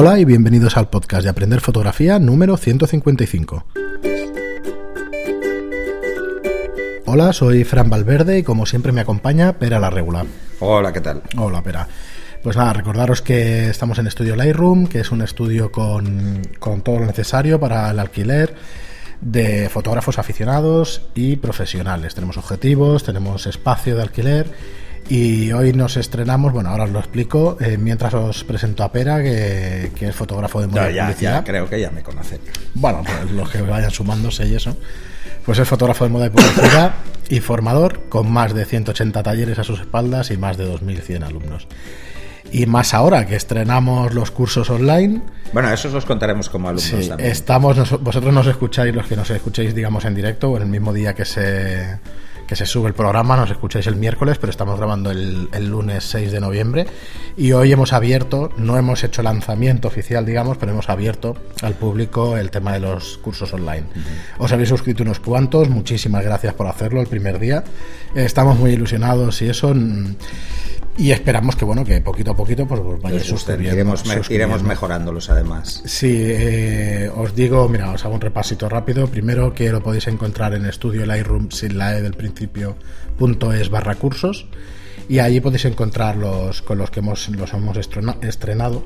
Hola y bienvenidos al podcast de Aprender Fotografía número 155. Hola, soy Fran Valverde y como siempre me acompaña Pera la Regular. Hola, ¿qué tal? Hola, Pera. Pues nada, recordaros que estamos en Estudio Lightroom, que es un estudio con, con todo lo necesario para el alquiler de fotógrafos aficionados y profesionales. Tenemos objetivos, tenemos espacio de alquiler y hoy nos estrenamos, bueno, ahora os lo explico, eh, mientras os presento a Pera, que, que es fotógrafo de moda ya, publicidad. ya, creo que ya me conocen. Bueno, pues los que vayan sumándose y eso. Pues es fotógrafo de moda y publicidad y formador con más de 180 talleres a sus espaldas y más de 2.100 alumnos. Y más ahora que estrenamos los cursos online, Bueno, esos los contaremos como alumnos Sí, también. estamos, vosotros nos escucháis, los que nos escucháis, digamos, en directo, o en el mismo día que se, que se sube el programa, nos escucháis el miércoles, pero estamos grabando el, el lunes 6 de noviembre. Y hoy hemos abierto, no hemos hecho lanzamiento oficial, digamos, pero hemos abierto al público el tema de los cursos online. Os habéis suscrito unos cuantos, muchísimas gracias por hacerlo el primer día. Estamos muy ilusionados y eso. Y esperamos que, bueno, que poquito a poquito pues, pues gusten. suscribiendo- Iremos, suscribiendo. iremos mejorándolos además. Sí, eh, os digo, mira, os hago un repasito rápido. Primero que lo podéis encontrar en Estudio Lightroom sin la E del principio punto es barra cursos y allí podéis encontrar los con los que hemos, los hemos estrena- estrenado.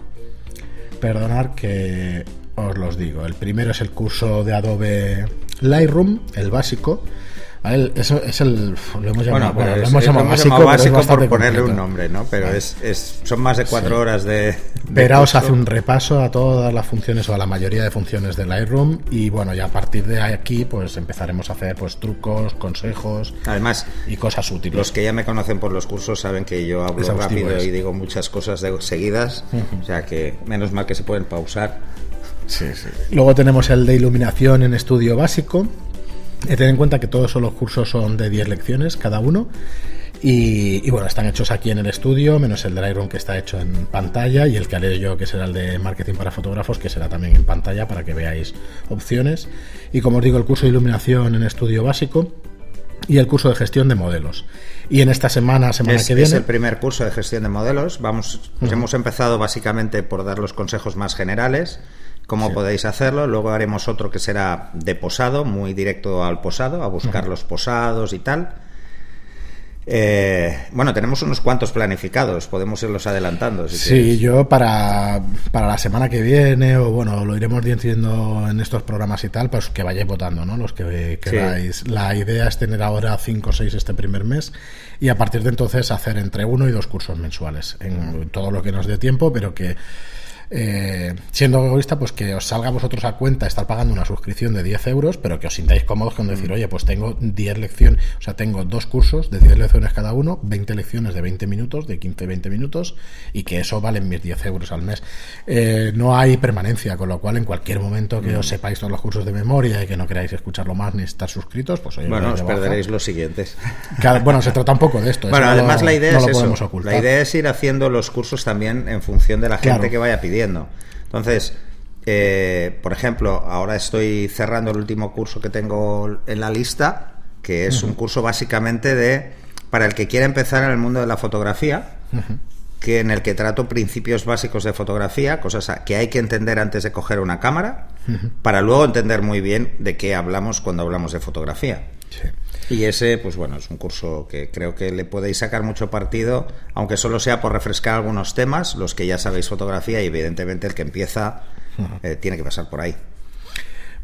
Perdonar que os los digo. El primero es el curso de Adobe Lightroom, el básico. Eso es el. Lo hemos llamado, Bueno, pero lo es- hemos llamado lo básico, llamado pero es básico por ponerle completo. un nombre, ¿no? Pero es, es- son más de cuatro horas de. Pera os hace un repaso a todas las funciones o a la mayoría de funciones de Lightroom y bueno, ya a partir de aquí pues empezaremos a hacer pues trucos, consejos Además, y cosas útiles. los que ya me conocen por los cursos saben que yo hablo rápido es. y digo muchas cosas de- seguidas. O sea que menos mal que se pueden pausar. Sí, sí. Luego tenemos el de iluminación en estudio básico. Eh, ten en cuenta que todos los cursos son de 10 lecciones cada uno. Y, y, bueno, están hechos aquí en el estudio, menos el de Lightroom que está hecho en pantalla y el que haré yo que será el de marketing para fotógrafos que será también en pantalla para que veáis opciones. Y como os digo, el curso de iluminación en estudio básico y el curso de gestión de modelos. Y en esta semana, semana Es, que es viene, el primer curso de gestión de modelos. Vamos, pues hemos empezado básicamente por dar los consejos más generales, cómo podéis hacerlo. Luego haremos otro que será de posado, muy directo al posado, a buscar los posados y tal. Eh, bueno, tenemos unos cuantos planificados, podemos irlos adelantando. Si Sí, quieres. yo para, para la semana que viene, o bueno, lo iremos diciendo en estos programas y tal, pues que vayáis votando, ¿no? Los que queráis. La idea es tener ahora 5 o 6 este primer mes y a partir de entonces hacer entre uno y dos cursos mensuales, en todo lo que nos dé tiempo, pero que eh, siendo egoísta, pues que os salga a vosotros a cuenta estar pagando una suscripción de 10 euros, pero que os sintáis cómodos con decir, oye, pues tengo 10 lecciones, o sea, tengo dos cursos de 10 lecciones cada uno, 20 lecciones de 20 minutos, de 15-20 minutos, y que eso valen mis 10 euros al mes. Eh, no hay permanencia, con lo cual en cualquier momento que os sepáis todos los cursos de memoria y que no queráis escucharlo más ni estar suscritos, pues oye, Bueno, os perderéis los siguientes. Cada- bueno, se trata un poco de esto. Bueno, no además la idea no es eso. La idea es ir haciendo los cursos también en función de la gente Claro. que vaya pidiendo. Entonces, eh, por ejemplo, ahora estoy cerrando el último curso que tengo en la lista, que es un curso básicamente de para el que quiera empezar en el mundo de la fotografía, que en el que trato principios básicos de fotografía, cosas que hay que entender antes de coger una cámara, para luego entender muy bien de qué hablamos cuando hablamos de fotografía. Sí. Y ese, pues bueno, es un curso que creo que le podéis sacar mucho partido, aunque solo sea por refrescar algunos temas, los que ya sabéis fotografía y evidentemente el que empieza eh, tiene que pasar por ahí.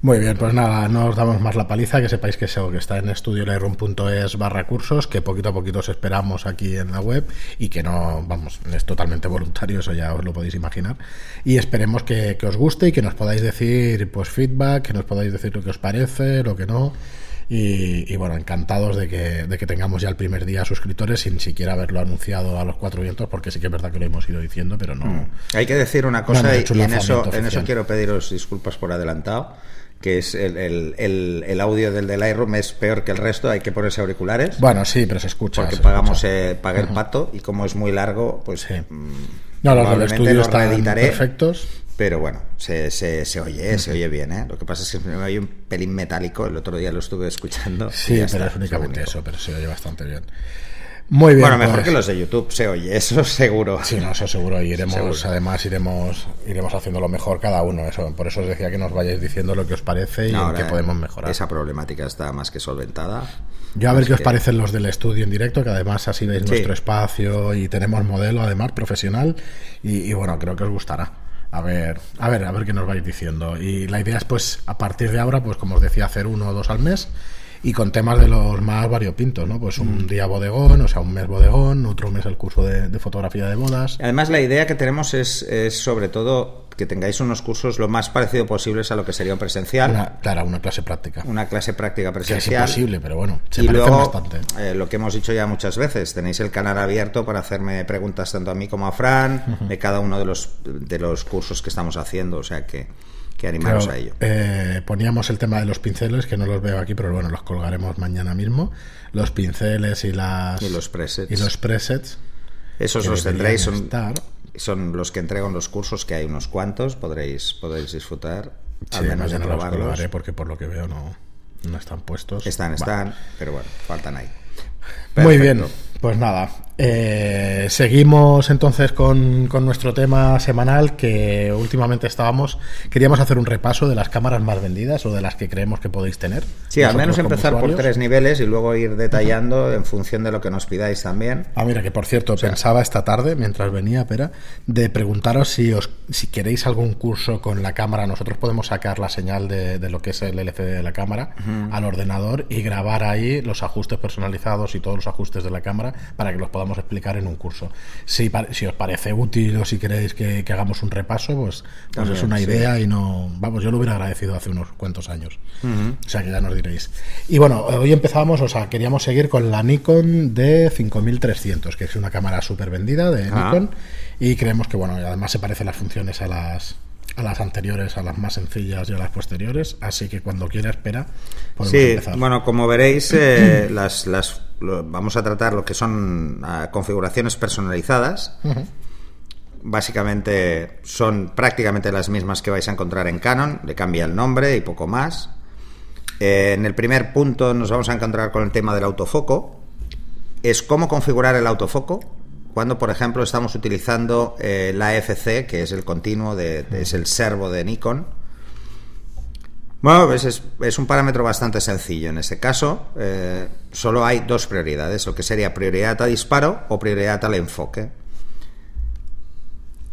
Muy bien, pues nada, no os damos más la paliza, que sepáis que eso, que está en estudiolightroom.es barra cursos, que poquito a poquito os esperamos aquí en la web y que no, vamos, es totalmente voluntario, eso ya os lo podéis imaginar. Y esperemos que, que os guste y que nos podáis decir pues feedback, que nos podáis decir lo que os parece, lo que no. Y, y bueno, encantados de que, de que tengamos ya el primer día suscriptores sin siquiera haberlo anunciado a los cuatro vientos, porque sí que es verdad que lo hemos ido diciendo, pero no. Hay que decir una cosa y, hecho un y en, eso, en eso quiero pediros disculpas por adelantado, que es el, el- el- el audio del de Lightroom es peor que el resto, hay que ponerse auriculares. Bueno, sí, pero se escucha. porque se pagamos, escucha. eh, pagué el pato y como es muy largo, pues Sí. mm, No, los del estudio lo están perfectos. Pero bueno, se, se, se oye, se oye bien, ¿eh? Lo que pasa es que me oye un pelín metálico, el otro día lo estuve escuchando. Sí, pero está, es únicamente eso, pero se oye bastante bien. Muy bien. Bueno, mejor pues. que los de YouTube se oye, eso seguro. Sí, no, eso seguro. Y iremos, Seguro. además, iremos, iremos haciendo lo mejor cada uno. Eso, por eso os decía que nos vayáis diciendo lo que os parece y No, en qué podemos mejorar. Esa problemática está más que solventada. Yo a ver qué os parecen los del estudio en directo, que además así veis Sí. nuestro espacio y tenemos modelo además profesional y, y bueno, creo que os gustará. A ver, a ver, a ver qué nos vais diciendo. Y la idea es pues a partir de ahora, pues como os decía, hacer uno o dos al mes y con temas de los más variopintos, ¿no? Pues Mm. un día bodegón, o sea, un mes bodegón, otro mes el curso de, de fotografía de bodas. Además, la idea que tenemos es, es sobre todo que tengáis unos cursos lo más parecido posibles a lo que sería un presencial. Una, Una, claro, una clase práctica. clase práctica Que es presencial. imposible, pero bueno, se y parecen luego, bastante. eh, lo que hemos dicho ya muchas veces, tenéis el canal abierto para hacerme preguntas tanto a mí como a Fran de cada uno de los, de los cursos que estamos haciendo, o sea que, que animaros Claro, a ello. eh, poníamos el tema de los pinceles, que no los veo aquí, pero bueno, los colgaremos mañana mismo. Los pinceles y las Y los presets. y los presets. Esos los tendréis, son, estar. son los que entrego en los cursos, que hay unos cuantos, podréis, podréis disfrutar, Sí, al menos de mañana los colgaré porque por lo que veo no, no están puestos. Están, están, pero bueno, faltan ahí. Muy bien, pues nada. Eh, seguimos entonces con, con nuestro tema semanal que últimamente estábamos. Queríamos hacer un repaso de las cámaras más vendidas o de las que creemos que podéis tener. Sí, al menos empezar por tres niveles y luego ir detallando en función de lo que nos pidáis también. Ah, mira, que por cierto, pensaba esta tarde, mientras venía, Pera, de preguntaros si os si queréis algún curso con la cámara. Nosotros podemos sacar la señal de, de lo que es el LCD de la cámara al ordenador y grabar ahí los ajustes personalizados y todos los ajustes de la cámara para que los podamos explicar en un curso. Si, si os parece útil o si queréis que, que hagamos un repaso, pues, pues También, es una sí. idea y no. Vamos, yo lo hubiera agradecido hace unos cuantos años. O sea que ya nos diréis. Y bueno, hoy empezábamos, o sea, queríamos seguir con la Nikon D5300, que es una cámara súper vendida de Ah. Nikon. Y creemos que, bueno, además se parecen las funciones a las a las anteriores, a las más sencillas y a las posteriores. Así que cuando quiera, espera, podemos Sí, empezar. bueno, como veréis, eh, las, las, lo- vamos a tratar lo que son ah, configuraciones personalizadas. Básicamente son prácticamente las mismas que vais a encontrar en Canon, le cambia el nombre y poco más. Eh, en el primer punto nos vamos a encontrar con el tema del autofoco. Es cómo configurar el autofoco cuando, por ejemplo, estamos utilizando eh, la AFC, que es el continuo, de, es el servo de Nikon. Bueno, pues es, es un parámetro bastante sencillo. En este caso, eh, solo hay dos prioridades, lo que sería prioridad a disparo o prioridad al enfoque.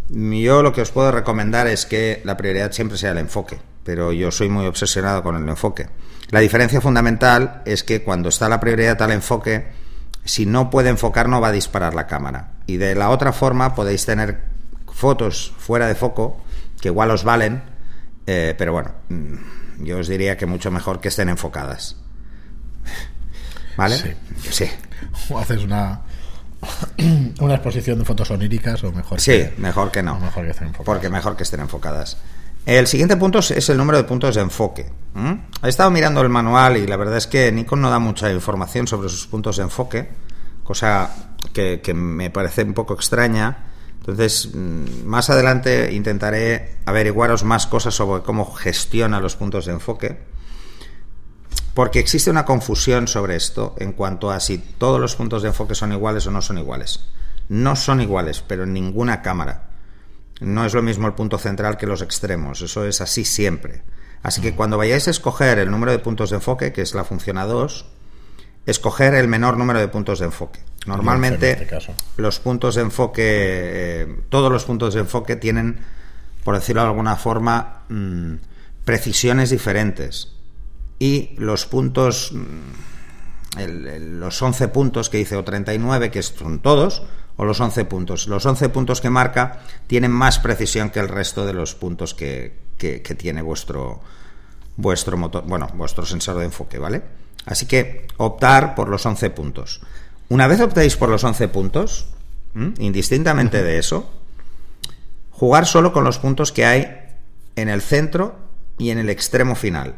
Yo lo que os puedo recomendar es que la prioridad siempre sea el enfoque, pero yo soy muy obsesionado con el enfoque. La diferencia fundamental es que cuando está la prioridad al enfoque, si no puede enfocar no va a disparar la cámara. Y de la otra forma podéis tener fotos fuera de foco, que igual os valen, eh, pero bueno, mm, yo os diría que mucho mejor que estén enfocadas. ¿Vale? Sí. Sí. O haces una, una exposición de fotos oníricas o mejor Sí, que, mejor que no. mejor que estén enfocadas. Porque mejor que estén enfocadas. El siguiente punto es- el número de puntos de enfoque. He estado mirando el manual y la verdad es que Nikon no da mucha información sobre sus puntos de enfoque, cosa que, me parece un poco extraña. Entonces, mm, más adelante intentaré averiguaros más cosas sobre cómo gestiona los puntos de enfoque. Porque existe una confusión sobre esto en cuanto a si todos los puntos de enfoque son iguales o no son iguales. No son iguales, pero en ninguna cámara. No es lo mismo el punto central que los extremos, eso es así siempre. Así que cuando vayáis a escoger el número de puntos de enfoque, que es la función A2, escoger el menor número de puntos de enfoque. Normalmente En este los puntos de enfoque, eh, todos los puntos de enfoque tienen, por decirlo de alguna forma, mm, precisiones diferentes. Y los puntos, mm, el- el- los 11 puntos que dice o 39, que son todos, o los 11 puntos. Los 11 puntos que marca tienen más precisión que el resto de los puntos que, que- que tiene vuestro, vuestro motor, bueno, vuestro sensor de enfoque, ¿vale? Así que optar por los 11 puntos. Una vez optéis por los 11 puntos, ¿m? indistintamente de eso, jugar solo con los puntos que hay en el centro y en el extremo final.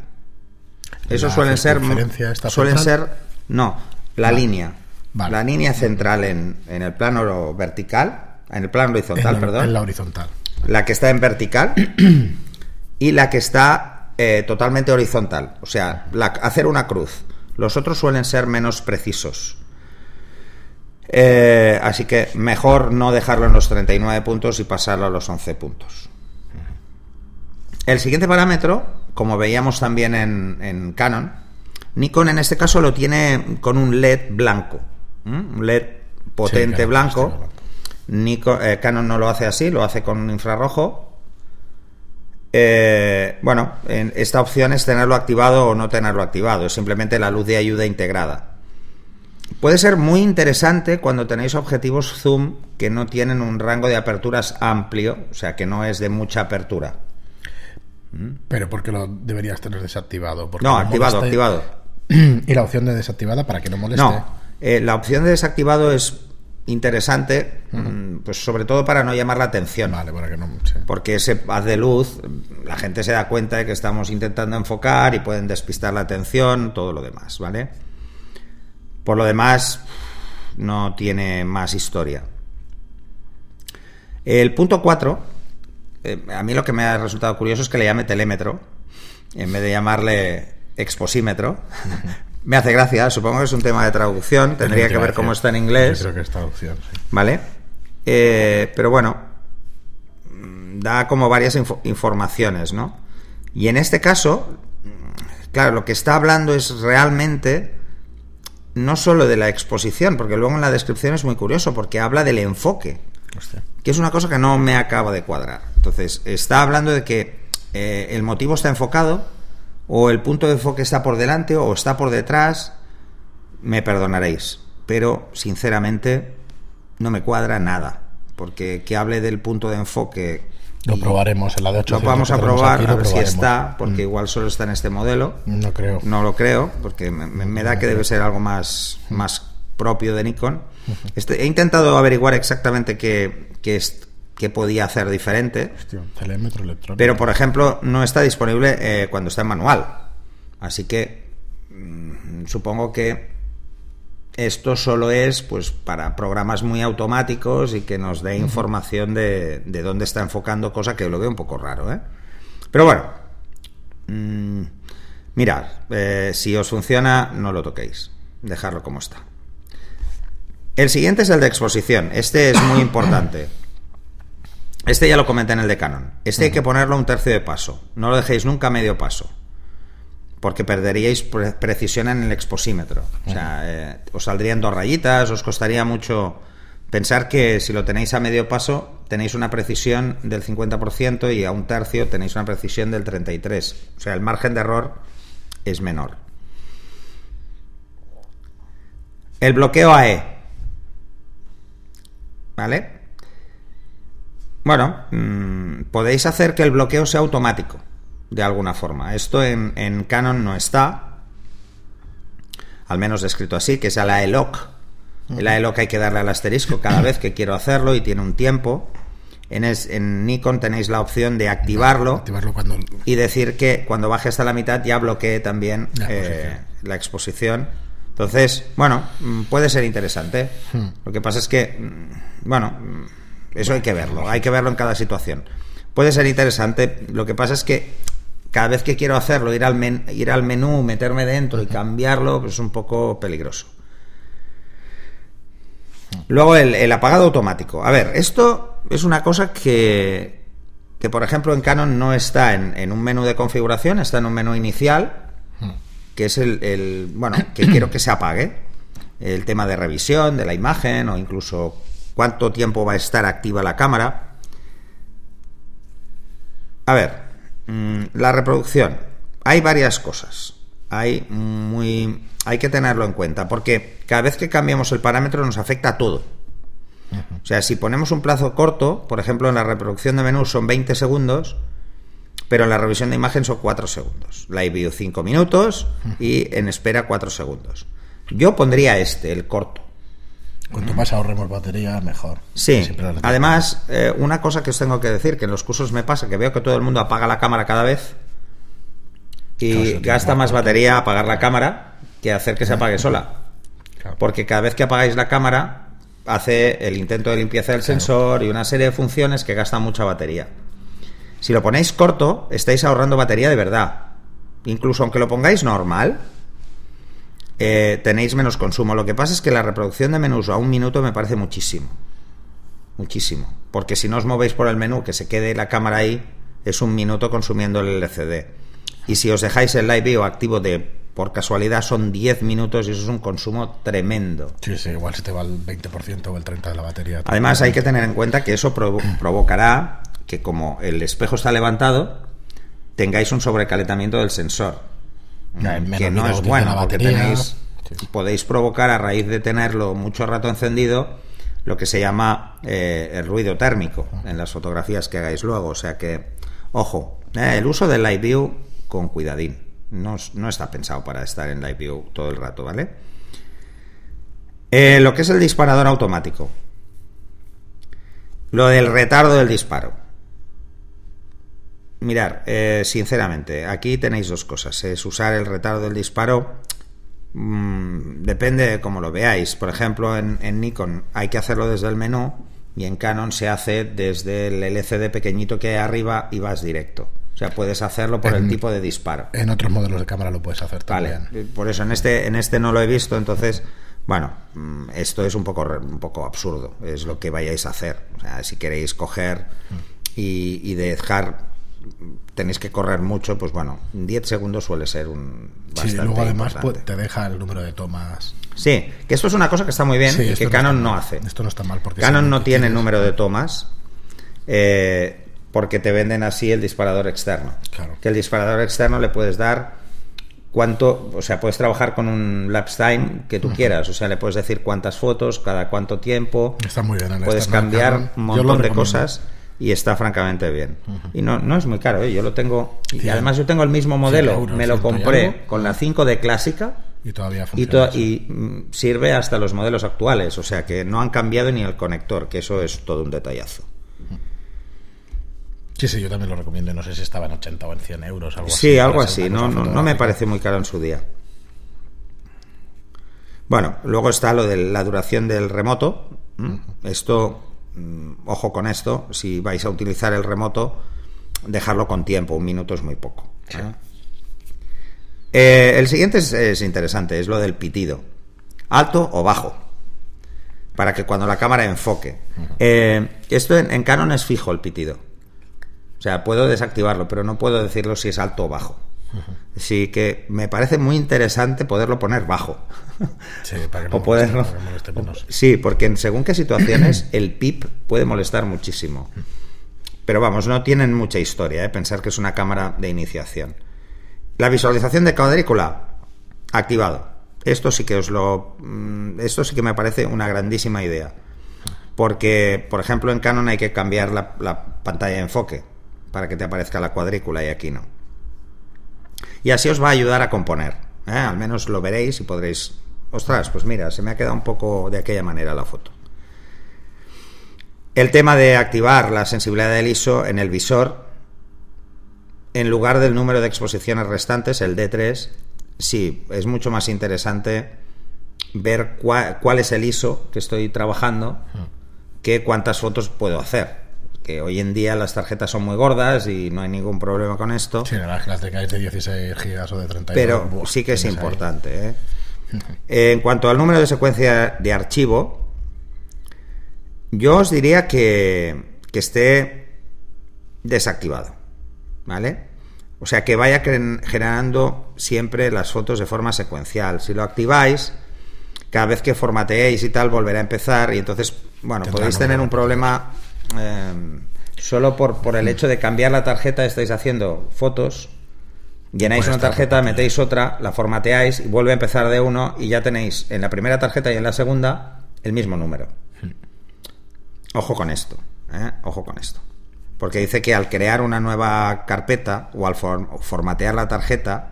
Esos ¿La suelen ser suelen central? ser no, la Vale. línea. Vale. La línea central en, en el plano vertical, en el plano horizontal, en, la, perdón en la horizontal. la que está en vertical y la que está eh, totalmente horizontal. O sea, la- hacer una cruz. Los otros suelen ser menos precisos. Eh, así que mejor no dejarlo en los 39 puntos y pasarlo a los 11 puntos. El siguiente parámetro, como veíamos también en, Canon, Nikon en este caso lo tiene con un LED blanco, un LED potente blanco. Eh, Canon no lo hace así, lo hace con infrarrojo. Eh, bueno, esta opción es tenerlo activado o no tenerlo activado, es simplemente la luz de ayuda integrada. Puede ser muy interesante cuando tenéis objetivos zoom que no tienen un rango de aperturas amplio, o sea, que no es de mucha apertura. Pero porque lo deberías tener desactivado. no, activado, activado. Y la opción de desactivada para que no moleste. No, eh, la opción de desactivado es interesante, mm, pues sobre todo para no llamar la atención. Vale, para que no. Porque ese haz de luz, la gente se da cuenta de que estamos intentando enfocar y pueden despistar la atención, todo lo demás, ¿vale? Por lo demás, no tiene más historia. El punto 4, eh, a mí lo que me ha resultado curioso es que le llame telémetro, en vez de llamarle exposímetro. Me hace gracia, supongo que es un tema de traducción, tendría que ver cómo está en inglés. creo que es traducción, sí. ¿Vale? Eh, pero bueno, da como varias informaciones, ¿no? Y en este caso, claro, lo que está hablando es realmente no solo de la exposición, porque luego en la descripción es muy curioso, porque habla del enfoque, que es una cosa que no me acaba de cuadrar. Entonces, está hablando de que eh, el motivo está enfocado, o el punto de enfoque está por delante, o está por detrás, me perdonaréis, pero sinceramente no me cuadra nada, porque que hable del punto de enfoque lo probaremos en la de 800. Lo vamos a probar, a ver si está, porque mm. igual solo está en este modelo. No creo. No lo creo, porque me, da que debe ser algo más, más propio de Nikon. Este, he intentado averiguar exactamente qué, qué, podía hacer diferente. Pero, por ejemplo, no está disponible eh, cuando está en manual. Así que mm, supongo que esto solo es pues para programas muy automáticos y que nos dé información de, dónde está enfocando, cosa que lo veo un poco raro. ¿eh? Pero bueno, mm, mirad, eh, si os funciona, no lo toquéis, dejarlo como está. El siguiente es el de exposición. Este es muy importante. Este ya lo comenté en el de Canon. Este hay que ponerlo a un tercio de paso. No lo dejéis nunca a medio paso porque perderíais precisión en el exposímetro. O sea, eh, os saldrían dos rayitas, os costaría mucho pensar que si lo tenéis a medio paso tenéis una precisión del 50% y a un tercio tenéis una precisión del 33%. O sea, el margen de error es menor. El bloqueo AE. ¿Vale? Bueno, mm, podéis hacer que el bloqueo sea automático de alguna forma. Esto en, Canon no está, al menos descrito así, que es a la ELOC. El ELOC hay que darle al asterisco cada vez que quiero hacerlo y tiene un tiempo. En, en Nikon tenéis la opción de activarlo, y decir que cuando baje hasta la mitad ya bloquee también eh, la exposición. Entonces, bueno, mm, puede ser interesante. Hmm. Lo que pasa es que, mm, bueno, eso hay que verlo, hay que verlo en cada situación. Puede ser interesante, lo que pasa es que cada vez que quiero hacerlo, ir al, ir al menú, meterme dentro y cambiarlo, pues es un poco peligroso. Luego el, apagado automático. A ver, esto es una cosa que, que por ejemplo en Canon no está en, un menú de configuración, está en un menú inicial, que es el, el, bueno, que quiero que se apague. El tema de revisión de la imagen o incluso cuánto tiempo va a estar activa la cámara. A ver, Mm, la reproducción. Hay varias cosas. Hay muy hay que tenerlo en cuenta porque cada vez que cambiamos el parámetro nos afecta a todo. O sea, si ponemos un plazo corto, por ejemplo, en la reproducción de menú son 20 segundos, pero en la revisión de imagen son 4 segundos. Live view 5 minutos y en espera 4 segundos. Yo pondría este, el corto. Cuanto más ahorremos batería, mejor. Sí. Además, eh, una cosa que os tengo que decir, que en los cursos me pasa, que veo que todo el mundo apaga la cámara cada vez y gasta más batería apagar la cámara que hacer que se apague sola. Porque cada vez que apagáis la cámara, hace el intento de limpieza del sensor y una serie de funciones que gastan mucha batería. Si lo ponéis corto, estáis ahorrando batería de verdad. Incluso aunque lo pongáis normal, eh, tenéis menos consumo. Lo que pasa es que la reproducción de menús a un minuto me parece muchísimo. Muchísimo. Porque si no os movéis por el menú, que se quede la cámara ahí, es un minuto consumiendo el LCD. Y si os dejáis el live view activo de por casualidad son 10 minutos y eso es un consumo tremendo. Sí, sí, igual se te va el 20% o el 30% de la batería. Además hay que tener en cuenta que eso provocará que como el espejo está levantado, tengáis un sobrecalentamiento del sensor. Que no es bueno, porque tenéis, podéis provocar a raíz de tenerlo mucho rato encendido lo que se llama eh, el ruido térmico en las fotografías que hagáis luego. O sea que, ojo, eh, el uso del Live View con cuidadín. No, no, está pensado para estar en Live View todo el rato, ¿vale? Eh, lo que es el disparador automático. Lo del retardo del disparo. Mirar, sinceramente, aquí tenéis dos cosas. Es usar el retardo del disparo Mm, depende de cómo lo veáis. Por ejemplo, en, Nikon hay que hacerlo desde el menú y en Canon se hace desde el LCD pequeñito que hay arriba y vas directo. O sea, puedes hacerlo por el tipo de disparo. En otros modelos de cámara lo puedes hacer también. Vale, por eso en este, en este no lo he visto, entonces, bueno, mm, esto es un poco, un poco absurdo, es lo que vayáis a hacer. O sea, si queréis coger y, y dejar tenéis que correr mucho, pues bueno, 10 segundos suele ser un bastante Sí, luego además pues, te deja el número de tomas. Sí, que esto es una cosa que está muy bien y que Canon no, hace. Esto no está mal porque Canon no tiene el número de tomas eh, porque te venden así el disparador externo. Claro. Que el disparador externo le puedes dar cuánto, o sea, puedes trabajar con un lapse time que tú quieras, o sea, le puedes decir cuántas fotos, cada cuánto tiempo. Está muy bien. Puedes cambiar un montón de cosas y está francamente bien. Y no, no es muy caro, ¿eh? yo lo tengo. Y además yo tengo el mismo modelo, me lo compré con la 5 de clásica. Y todavía funciona. Y, mm, sirve hasta los modelos actuales, o sea que no han cambiado ni el conector, que eso es todo un detallazo. Sí, sí, yo también lo recomiendo. No sé si estaba en 80 o en 100 euros. Algo sí, algo así. No, no, no me parece muy caro en su día. Bueno, luego está lo de la duración del remoto. Esto ojo con esto, si vais a utilizar el remoto, dejarlo con tiempo, un minuto es muy poco. ¿eh? Eh, el siguiente es, interesante, es lo del pitido. Alto o bajo. Para que cuando la cámara enfoque. Eh, esto en, Canon es fijo el pitido. O sea, puedo desactivarlo, pero no puedo decirlo si es alto o bajo. Así que me parece muy interesante poderlo poner bajo. Sí, para que o sí, porque en según qué situaciones el pip puede molestar muchísimo. Pero vamos, no tienen mucha historia, ¿eh? pensar que es una cámara de iniciación. La visualización de cuadrícula, activado. Esto sí que os lo. Mm, esto sí que me parece una grandísima idea. Porque, por ejemplo, en Canon hay que cambiar la, la pantalla de enfoque para que te aparezca la cuadrícula y aquí no. Y así os va a ayudar a componer. ¿eh? Al menos lo veréis y podréis... Ostras, pues mira, se me ha quedado un poco de aquella manera la foto. El tema de activar la sensibilidad del ISO en el visor, en lugar del número de exposiciones restantes, el D3, sí, es mucho más interesante ver cuál, cuál es el ISO que estoy trabajando que cuántas fotos puedo hacer que hoy en día las tarjetas son muy gordas y no hay ningún problema con esto. Sí, la las de de 16 gigas o de 32. Pero sí que es importante. ¿eh? en cuanto al número de secuencia de archivo, yo os diría que, que esté desactivado. ¿Vale? O sea, que vaya generando siempre las fotos de forma secuencial. Si lo activáis, cada vez que formateéis y tal, volverá a empezar y entonces, bueno, podéis tener un problema Em, solo por, por el hecho de cambiar la tarjeta estáis haciendo fotos, llenáis una tarjeta, metéis otra, la formateáis y vuelve a empezar de uno y ya tenéis en la primera tarjeta y en la segunda el mismo número. Ojo con esto, ¿eh? ojo con esto. Porque dice que al crear una nueva carpeta o al formatear la tarjeta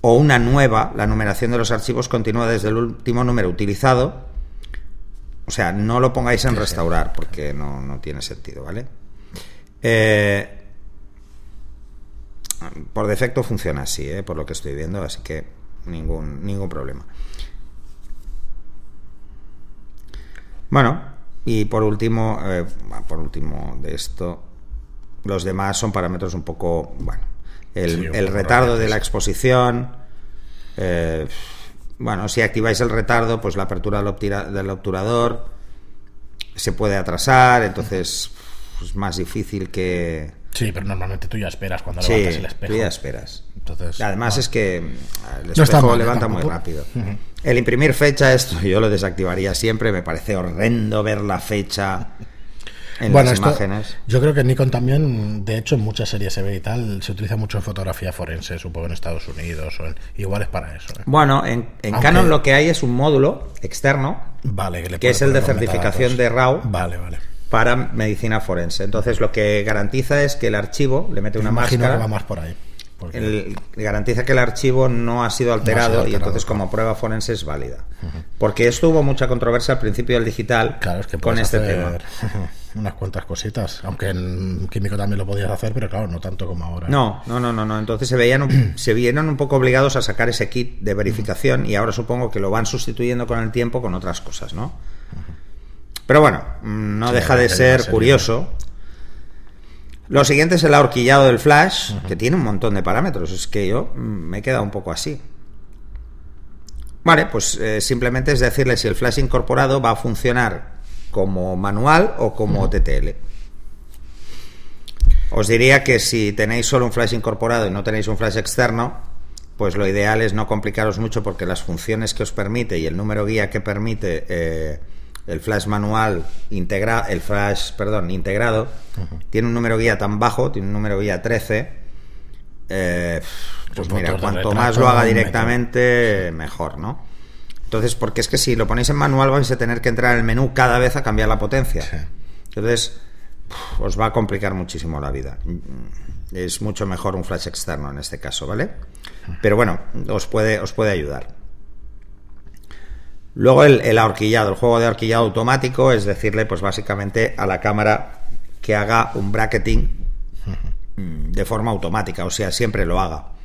o una nueva, la numeración de los archivos continúa desde el último número utilizado o sea, no lo pongáis en restaurar porque no, tiene sentido, ¿vale? Eh, por defecto funciona así, ¿eh? por lo que estoy viendo, así que ningún, ningún problema. Bueno, y por último, eh, por último de esto, los demás son parámetros un poco, bueno, el, el retardo de la exposición, bueno, si activáis el retardo, pues la apertura del, obturador se puede atrasar, entonces es más difícil que... Sí, pero normalmente tú ya esperas cuando levantas el espejo. Tú ya esperas. Entonces, Además es que el espejo levanta muy rápido. El imprimir fecha, esto yo lo desactivaría siempre, me parece horrendo ver la fecha en bueno, las imágenes. Yo creo que Nikon también, de hecho, en muchas series se ve y tal, se utiliza mucho en fotografía forense, supongo en Estados Unidos, o igual es para eso. ¿eh? Bueno, en, Canon lo que hay es un módulo externo, vale, que, es el de certificación de RAW. Vale, vale para medicina forense. Entonces lo que garantiza es que el archivo le mete una máscara. Que va más por ahí. El, garantiza que el archivo no ha sido alterado, y entonces como prueba forense es válida. Porque esto hubo mucha controversia al principio del digital claro, es que con este tema. Unas cuantas cositas, aunque en químico también lo podías hacer, pero claro, no tanto como ahora. No, no, no, no, no. Entonces se veían se vieron un poco obligados a sacar ese kit de verificación y ahora supongo que lo van sustituyendo con el tiempo con otras cosas, ¿no? Pero bueno, no deja de ser curioso lo siguiente es el ahorquillado del flash, que tiene un montón de parámetros. Es que yo mm, me he quedado un poco así. Vale, pues eh, simplemente es decirle si el flash incorporado va a funcionar como manual o como TTL. Os diría que si tenéis solo un flash incorporado y no tenéis un flash externo, pues lo ideal es no complicaros mucho porque las funciones que os permite y el número guía que permite eh, el flash manual integra el flash, perdón, integrado, tiene un número guía tan bajo, tiene un número guía 13. Eh, pues mira, cuanto más lo haga directamente, mejor, ¿no? Entonces, porque es que si lo ponéis en manual vais a tener que entrar en el menú cada vez a cambiar la potencia. Entonces, os va a complicar muchísimo la vida. Es mucho mejor un flash externo en este caso, ¿vale? Pero bueno, os puede, os puede ayudar. Luego el, ahorquillado, el juego de ahorquillado automático es decirle, pues básicamente a la cámara que haga un bracketing de forma automática, o sea, siempre lo haga.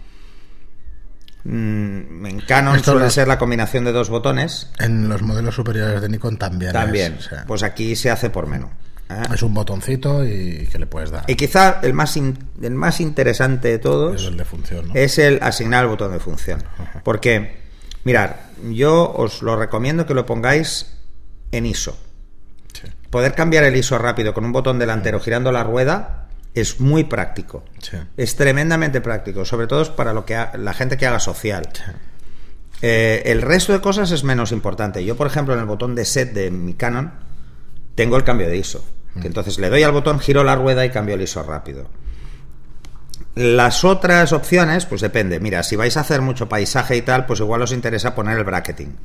Mm, en Canon suele ser la combinación de dos botones. En los modelos superiores de Nikon también. También. Pues aquí se hace por menú. ¿eh? Es un botoncito y que le puedes dar. Y quizá el más, el más interesante de todos es el de función. Es el asignar el botón de función. Porque Mirar, yo os lo recomiendo que lo pongáis en ISO. Poder cambiar el ISO rápido con un botón delantero girando la rueda es muy práctico. Es tremendamente práctico, sobre todo para lo que la gente que haga social. Eh, el resto de cosas es menos importante. Yo, por ejemplo, en el botón de set de mi Canon tengo el cambio de ISO. Que mm. entonces le doy al botón, giro la rueda y cambio el ISO rápido. Las otras opciones, pues depende. Mira, si vais a hacer mucho paisaje y tal, pues igual os interesa poner el bracketing.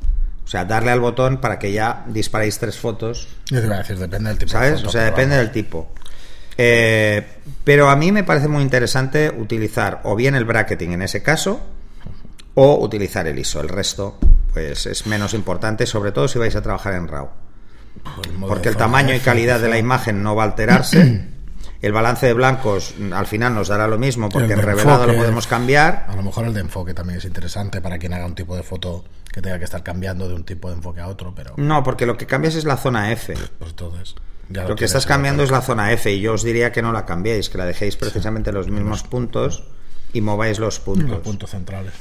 O sea, darle al botón para que ya disparéis tres fotos. Yo te iba a decir, depende del tipo. ¿Sabes? o sea, depende del tipo. Eh, pero a mí me parece muy interesante utilizar o bien el bracketing en ese caso o utilizar el ISO. El resto, pues es menos importante, sobre todo si vais a trabajar en RAW. Porque el tamaño y calidad de la imagen no va a alterarse. El balance de blancos al final nos dará lo mismo porque en revelado lo podemos cambiar. A lo mejor el de enfoque también es interesante para quien haga un tipo de foto que tenga que estar cambiando de un tipo de enfoque a otro, pero... No, porque lo que cambias es la zona F. Pues entonces... lo, que estás cambiando es la zona F y yo os diría que no la cambiéis, que la dejéis precisamente los mismos puntos y mováis los puntos. Los puntos centrales.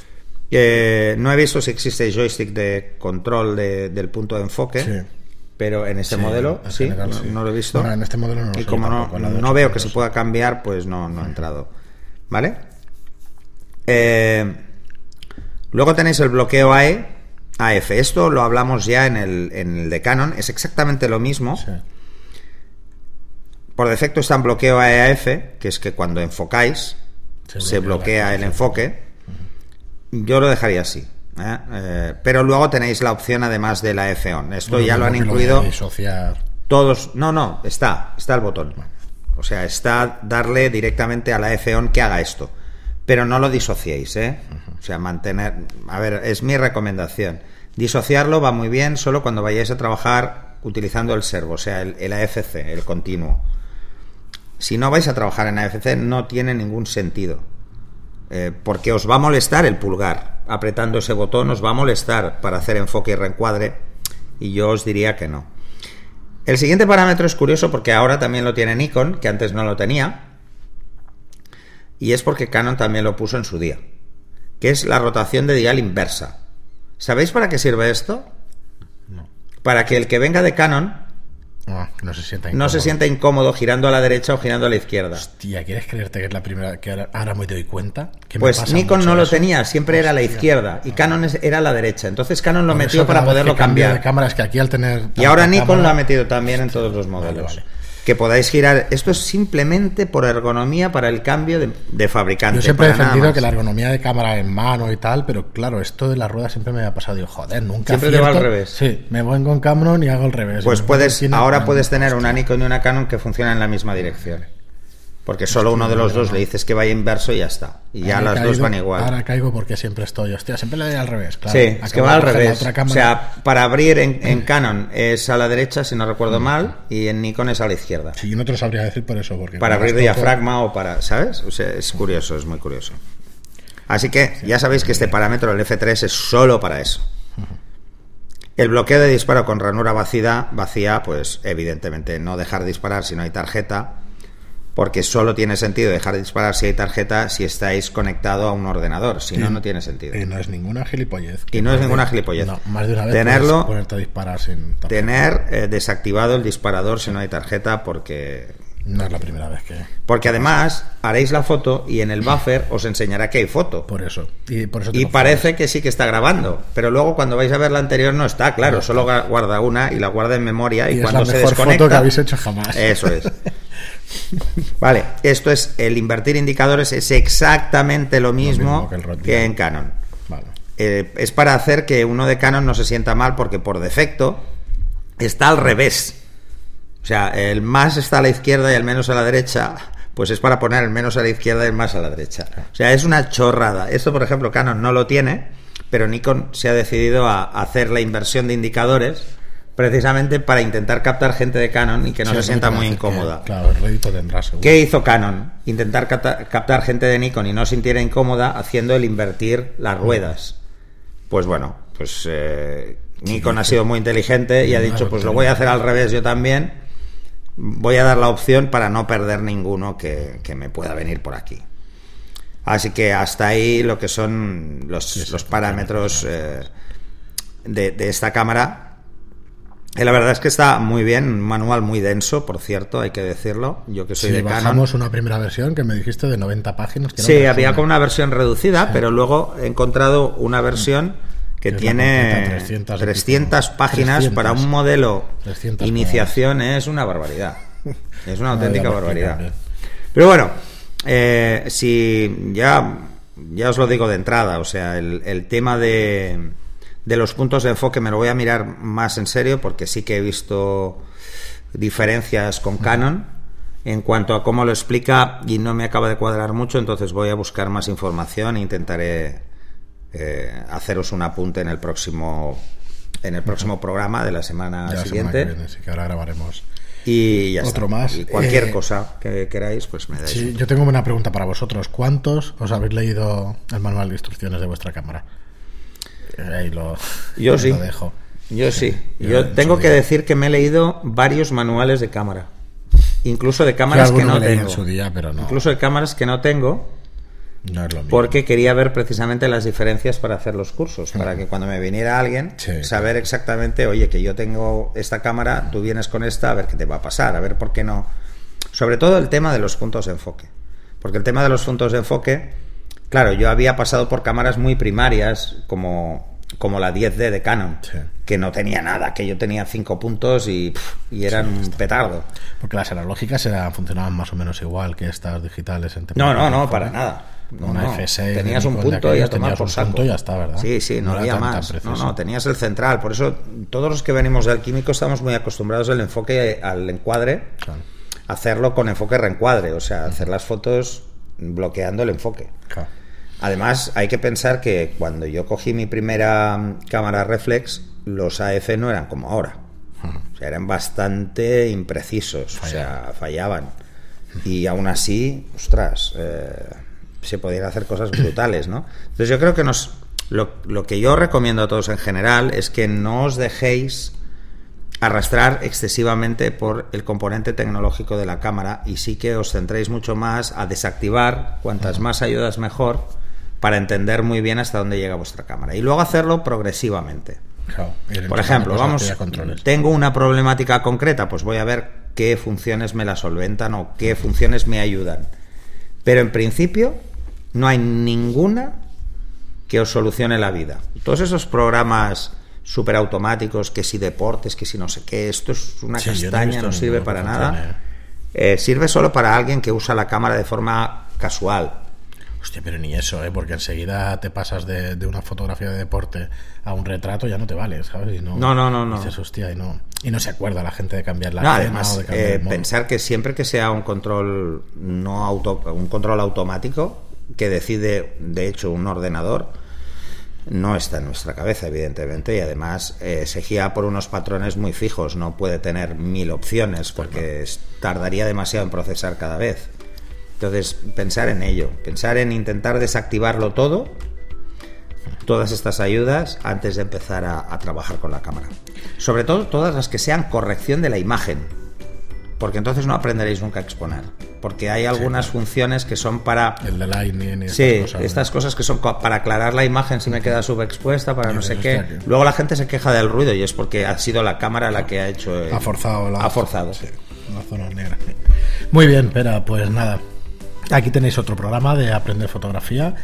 Eh, no he visto si existe joystick de control del punto de enfoque. Sí pero en este modelo sí, no, lo he visto. en este modelo no Y como no, veo que se pueda cambiar, pues no, no he entrado. ¿Vale? Eh, luego tenéis el bloqueo AE, AF. Esto lo hablamos ya en el, en el de Canon. Es exactamente lo mismo. Por defecto está en bloqueo AE-AF, que es que cuando enfocáis se, bloquea el enfoque. Yo lo dejaría así. ¿eh? Eh, pero luego tenéis la opción además de la F-ON. Esto ya lo han incluido todos. No, no, está, está el botón. O sea, está darle directamente a la F-ON que haga esto. Pero no lo disociéis, ¿eh? O sea, mantener. A ver, es mi recomendación. Disociarlo va muy bien solo cuando vayáis a trabajar utilizando el servo, o sea, el, el AFC, el continuo. Si no vais a trabajar en AFC, no tiene ningún sentido. Eh, porque os va a molestar el pulgar. Apretando ese botón os va a molestar para hacer enfoque y reencuadre. Y yo os diría que no. El siguiente parámetro es curioso porque ahora también lo tiene Nikon, que antes no lo tenía. Y es porque Canon también lo puso en su día. Que es la rotación de dial inversa. ¿Sabéis para qué sirve esto? No. Para que el que venga de Canon Ah, no se sienta no incómodo. se sienta incómodo girando a la derecha o girando a la izquierda. Hostia, ¿quieres creerte que es la primera que ahora, ahora me doy cuenta? Que me Pues pasa Nikon no lo eso. tenía, siempre era a la Hostia. izquierda y Canon era la derecha. Entonces Canon lo Por metió para poderlo cambiar. de cámara es que aquí al tener Y ahora Nikon cámara- lo ha metido también en todos los modelos. vale. Que podáis girar. Esto es simplemente por ergonomía para el cambio de, de fabricante. Yo siempre he defendido que la ergonomía de cámara en mano y tal, pero claro, esto de la rueda siempre me ha pasado. Digo, joder, nunca Siempre te va al revés. Sí, me voy con Cameron y hago el revés. Pues puedes, ahora puedes tener una. Nikon y una Canon que funcionan en la misma dirección. Porque solo uno de los dos le dices que vaya inverso y ya está. Y ya Ahora las dos van igual. Ahora caigo porque siempre estoy. Hostia, siempre le doy al revés. Claro. sí, es que va al revés. O sea, para abrir en, en Canon es a la derecha, si no recuerdo mal, y en Nikon es a la izquierda. Sí, yo no te lo sabría decir por eso. Porque Para abrir toco- diafragma o para, ¿sabes? O sea, es curioso, es muy curioso. Así que ya sabéis que este parámetro, el F3, es solo para eso. El bloqueo de disparo con ranura vacía, vacía, pues evidentemente no dejar disparar si no hay tarjeta, porque solo tiene sentido dejar disparar si hay tarjeta si estáis conectado a un ordenador, si no, no tiene sentido. Y no es ninguna gilipollez. Y no es ninguna gilipollez. No, más de una vez Tenerlo- ponerte a disparar sin tarjeta. Tener eh, desactivado el disparador si no hay tarjeta, porque No es la primera vez que... Porque además haréis la foto y en el buffer os enseñará que hay foto. Por eso. Y, por eso te Y lo parece que sí que está grabando, pero luego cuando vais a ver la anterior no está, claro, solo guarda una y la guarda en memoria y, Y es cuando la se mejor desconecta foto que habéis hecho jamás. Eso es. Vale, esto es el invertir indicadores es exactamente lo mismo, que en Canon. Vale. Eh, es para hacer que uno de Canon no se sienta mal porque por defecto está al revés. O sea, el más está a la izquierda y el menos a la derecha, pues es para poner el menos a la izquierda y el más a la derecha. O sea, es una chorrada. Esto, por ejemplo, Canon no lo tiene, pero Nikon se ha decidido a hacer la inversión de indicadores precisamente para intentar captar gente de Canon y que no Sí, se sienta muy que, incómoda. Claro, el rédito tendrá seguro. ¿Qué hizo Canon? Intentar capta- captar gente de Nikon y no sintiera incómoda haciendo el invertir las ruedas. Pues bueno, pues eh, Nikon ha sido muy inteligente y ha dicho, pues lo voy a hacer al revés yo también. Voy a dar la opción para no perder ninguno que, que me pueda venir por aquí. Así que hasta ahí lo que son los, los parámetros eh, de, de esta cámara. Eh, la verdad es que está muy bien, un manual muy denso, por cierto, hay que decirlo. Yo que soy Sí, de Canon. bajamos una primera versión que me dijiste de 90 páginas. que Sí, había como una versión reducida, pero luego he encontrado una versión que tiene completa, 300 y 300 pico. páginas 300. para un modelo 300 iniciación es una barbaridad. Es una auténtica barbaridad. Pero bueno, eh, si ya, ya os lo digo de entrada, o sea, el, el tema de, de los puntos de enfoque me lo voy a mirar más en serio porque sí que he visto diferencias con Canon en cuanto a cómo lo explica y no me acaba de cuadrar mucho, entonces voy a buscar más información e intentaré eh, haceros un apunte en el próximo en el próximo programa de la semana Ya la semana siguiente que viene, sí que ahora grabaremos. y ya Otro está. más. Y cualquier Eh, cosa que queráis pues me dais Sí, yo tengo una pregunta para vosotros. ¿Cuántos os habéis leído el manual de instrucciones de vuestra cámara? Eh, Ahí lo, Yo ahí sí. lo dejo. Yo sí. Yo Yo en tengo que día. decir que me he leído varios manuales de cámara. Incluso de cámaras que no tengo. en su día, pero no, Incluso de cámaras que no tengo, no es lo mismo. porque quería ver precisamente las diferencias para hacer los cursos. Para que cuando me viniera alguien, Sí. saber exactamente, oye, que yo tengo esta cámara, tú vienes con esta, a ver qué te va a pasar, a ver por qué no. Sobre todo el tema de los puntos de enfoque. Porque el tema de los puntos de enfoque, claro, yo había pasado por cámaras muy primarias, como, como la 10D de Canon, Sí. que no tenía nada, que yo tenía cinco puntos y, y eran un petardo. Porque las analógicas eran, funcionaban más o menos igual que estas digitales. En No, no, no, para nada. No, Una no. F6 de Tenías un punto y a tomar por un saco. punto y ya está, ¿verdad? Sí, sí, no, había tan- tan más. no, no, tenías el central. Por eso todos los que venimos del químico estamos muy acostumbrados al enfoque, al encuadre, Claro, hacerlo con enfoque reencuadre, o sea, hacer las fotos bloqueando el enfoque. claro. Además, hay que pensar que cuando yo cogí mi primera mm, cámara reflex, los AF no eran como ahora. O sea, eran bastante imprecisos, o sea, fallaban. Y aún así, ostras, eh, se podían hacer cosas brutales, ¿no? Entonces yo creo que nos, lo, lo que yo recomiendo a todos en general es que no os dejéis arrastrar excesivamente por el componente tecnológico de la cámara y sí que os centréis mucho más a desactivar cuantas más ayudas mejor para entender muy bien hasta dónde llega vuestra cámara. Y luego hacerlo progresivamente. Por ejemplo, vamos, tengo una problemática concreta, pues voy a ver qué funciones me la solventan o qué funciones me ayudan. Pero en principio no hay ninguna que os solucione la vida. Todos esos programas super automáticos, que si deportes, que si no sé qué, esto es una castaña, no, sirve para nada. Eh, sirve solo para alguien que usa la cámara de forma casual. Hostia, pero ni eso, ¿eh? porque enseguida te pasas de, una fotografía de deporte a un retrato, ya no te vale, ¿sabes? no, no, no, no. hostia, y no, y no se acuerda la gente de cambiar la no, además, eh, pensar que siempre que sea un control no auto, un control automático que decide, de hecho, un ordenador, no está en nuestra cabeza, evidentemente, y además eh, se guía por unos patrones muy fijos, no puede tener mil opciones porque tardaría demasiado en procesar cada vez. Entonces, pensar en ello, pensar en intentar desactivarlo todo, todas estas ayudas, antes de empezar a trabajar con la cámara. Sobre todo todas las que sean corrección de la imagen porque entonces no aprenderéis nunca a exponer. Porque hay algunas funciones que son para... El de lightning y Sí, estas cosas que son para aclarar la imagen si me queda subexpuesta, para no sé qué. Luego la gente se queja del ruido y es porque ha sido la cámara la que ha hecho... ha forzado la... Ha forzado. Sí, la zona negra. Muy bien, pero pues nada. Aquí tenéis otro programa de Aprender Fotografía.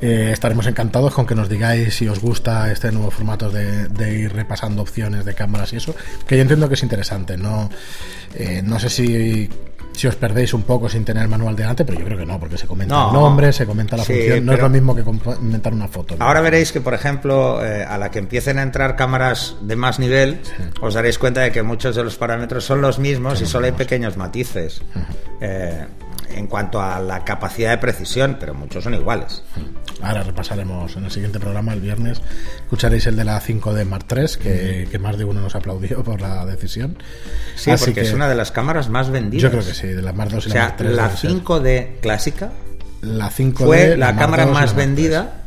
Eh, estaremos encantados con que nos digáis si os gusta este nuevo formato de, ir repasando opciones de cámaras y eso, que yo entiendo que es interesante. No, eh, no sé si, si os perdéis un poco sin tener el manual delante, pero yo creo que no, porque se comenta el nombre, se comenta la función, no es lo mismo que comentar una foto. Ahora veréis que, por ejemplo, eh, a la que empiecen a entrar cámaras de más nivel, os daréis cuenta de que muchos de los parámetros son los mismos y solo hay pequeños matices en cuanto a la capacidad de precisión, pero muchos son iguales. Ahora repasaremos en el siguiente programa, el viernes, escucharéis el de la 5D Mark III, que, más de uno nos aplaudió por la decisión. Sí, porque es una de las cámaras más vendidas. Yo creo que sí, de las Mark II y la Mark III. La 5D clásica la 5D, fue la, cámara más vendida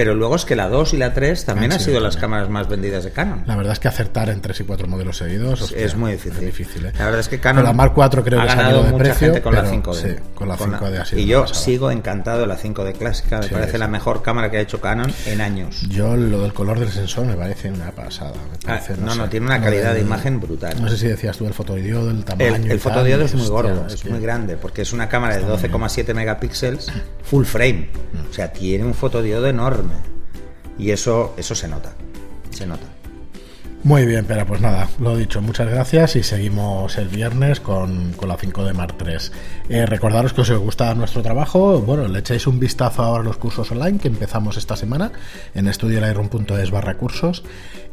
pero luego es que la 2 y la 3 también han, sido, las cámaras más vendidas de Canon. La verdad es que acertar en 3 y 4 modelos seguidos es muy difícil. ¿eh? La verdad es que Canon. la Mark 4 creo ha que ganado de mucha precio, gente con la 5D. Sí, con la 5D Y yo sigo encantado de la 5D clásica. Me parece la mejor cámara que ha hecho Canon en años. Yo lo del color del sensor me parece una pasada. Ah, no, no, tiene una calidad de imagen brutal. No sé si decías tú el fotodiodo, el tamaño. El, el fotodiodo es muy gordo, es, muy grande, porque es una cámara de 12,7 megapíxeles full frame. O sea, tiene un fotodiodo enorme. Y eso, eso se nota, se nota. Muy bien, pero pues nada, lo dicho, muchas gracias y seguimos el viernes con, la 5 de Mar 3. Eh, recordaros que os gusta nuestro trabajo, bueno, le echáis un vistazo ahora a los cursos online que empezamos esta semana en estudioliron.es barra cursos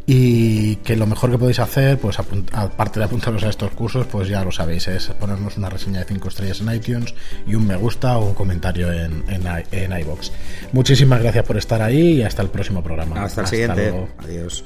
y que lo mejor que podéis hacer, pues aparte de apuntaros a estos cursos, pues ya lo sabéis, es ponernos una reseña de 5 estrellas en iTunes y un me gusta o un comentario en, en, en iBox. Muchísimas gracias por estar ahí y hasta el próximo programa. Hasta el siguiente. Adiós.